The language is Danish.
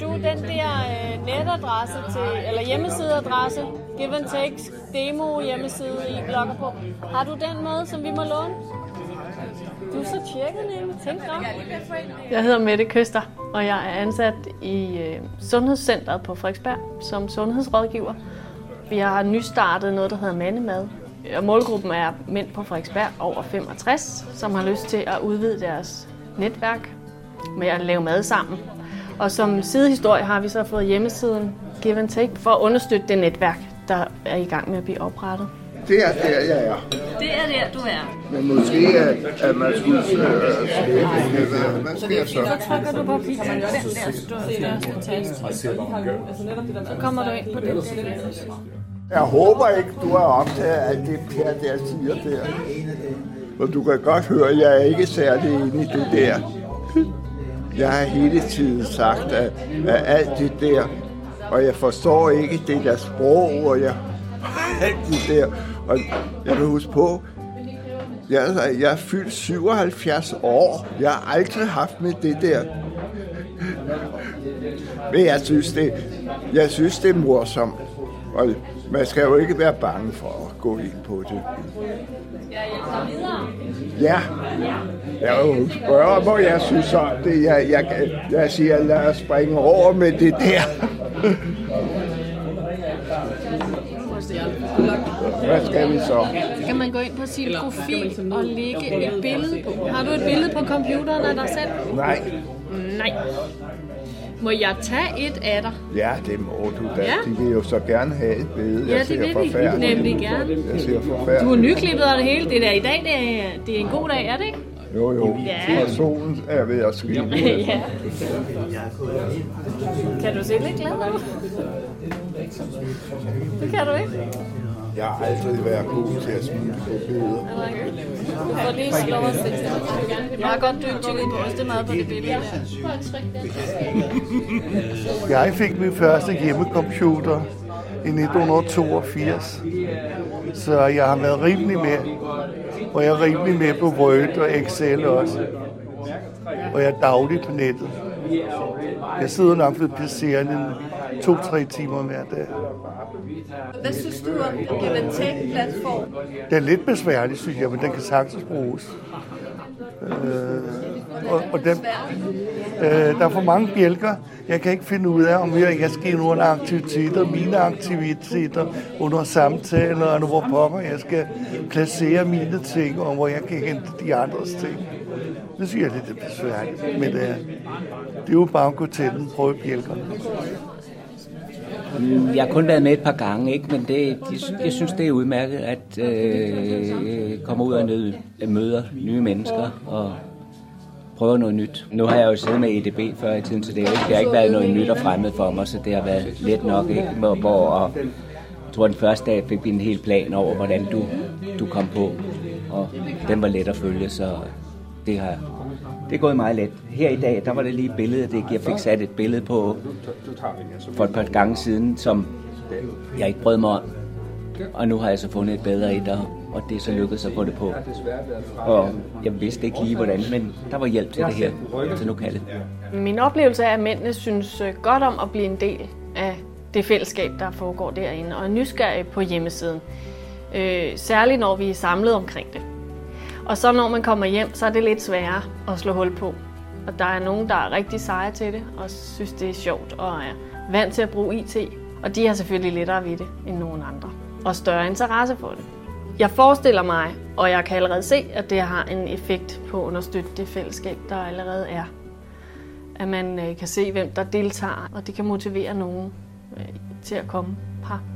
du den der øh, netadresse til, eller hjemmesideadresse, give and take, demo hjemmeside i blogger på. Har du den med, som vi må låne? Du er så tjekket, Nemme. Tænk nok. Jeg hedder Mette Køster, og jeg er ansat i øh, Sundhedscentret på Frederiksberg som sundhedsrådgiver. Vi har nystartet noget, der hedder Mandemad. Og målgruppen er mænd på Frederiksberg over 65, som har lyst til at udvide deres netværk med at lave mad sammen. Og som sidehistorie har vi så fået hjemmesiden Give and Take for at understøtte det netværk, der er i gang med at blive oprettet. Det er der, jeg er. Det er der, du er. Men måske, at, at man skulle øh, slette det. Hvad sker så? Så trykker du på den der. Så kommer du ind på den. Jeg håber ikke, du er optaget af det Per der siger der. For du kan godt høre, at jeg er ikke særlig enig i det der. Jeg har hele tiden sagt, at, at alt det der, og jeg forstår ikke det der sprog, og jeg, alt det der. Og jeg vil huske på, jeg, jeg er fyldt 77 år. Jeg har aldrig haft med det der. Men jeg synes, det, jeg synes, det er morsomt. Og man skal jo ikke være bange for at gå ind på det. Ja. Jeg jo spørge, hvor jeg synes om det. Jeg, jeg, jeg siger, lad os springe over med det der. Hvad skal vi så? Så kan man gå ind på sin profil og lægge et billede på. Har du et billede på computeren af dig selv? Nej. Nej. Må jeg tage et af dig? Ja, det må du da. Ja. De vil jo så gerne have et billede. Ja, Jeg det vil de forfærdeligt. nemlig gerne. Jeg ser Du er forfærdeligt. nyklippet og det hele. Det der i dag, det er, det er en god dag, er det ikke? Jo, jo. Ja. Og solen er ved at skrive. ja. Kan du se lidt glad ud? Det kan du ikke. Jeg har aldrig været god til at smile på billeder. Du får lige slå os lidt. Jeg har godt dybt tykket brystemad på det billede. Jeg fik min første hjemmecomputer i 1982, så jeg har været rimelig med. Og jeg er rimelig med på Word og Excel også. Og jeg er daglig på nettet. Jeg sidder nok ved PC'erne to-tre timer hver dag. Hvad synes du om Take-platform? Den er lidt besværlig, synes jeg, men den kan sagtens bruges. Øh, og, og den, øh, der er for mange bjælker. Jeg kan ikke finde ud af, om jeg, jeg skal ind under aktiviteter, mine aktiviteter, under samtaler, og hvor pokker jeg skal placere mine ting, og hvor jeg kan hente de andres ting. Det synes jeg er lidt besværligt, men uh, det er jo bare at gå til den, prøve bjælkerne. Mm, jeg har kun været med et par gange, ikke? men det, jeg synes, det er udmærket at øh, komme ud og nød, øh, møder nye mennesker og prøve noget nyt. Nu har jeg jo siddet med EDB før i tiden, så det, har ikke, det har ikke været noget nyt og fremmed for mig, så det har været let nok. Ikke? Hvor, hvor, og, jeg tror, den første dag fik vi en hel plan over, hvordan du, du kom på, og den var let at følge, så det har det er gået meget let. Her i dag, der var det lige et billede, det jeg fik sat et billede på for et par gange siden, som jeg ikke brød mig om. Og nu har jeg så fundet et bedre et, og- det er så lykkedes at få det på. Og jeg vidste ikke lige hvordan, men der var hjælp til det her, til lokalet. Min oplevelse er, at mændene synes øh, godt om at blive en del af det fællesskab, der foregår derinde, og er nysgerrige på hjemmesiden. Øh, særligt når vi er samlet omkring det. Og så når man kommer hjem, så er det lidt sværere at slå hul på. Og der er nogen, der er rigtig seje til det, og synes, det er sjovt, og er vant til at bruge IT. Og de har selvfølgelig lettere ved det end nogen andre, og større interesse for det. Jeg forestiller mig, og jeg kan allerede se, at det har en effekt på at understøtte det fællesskab, der allerede er at man øh, kan se, hvem der deltager, og det kan motivere nogen øh, til at komme par.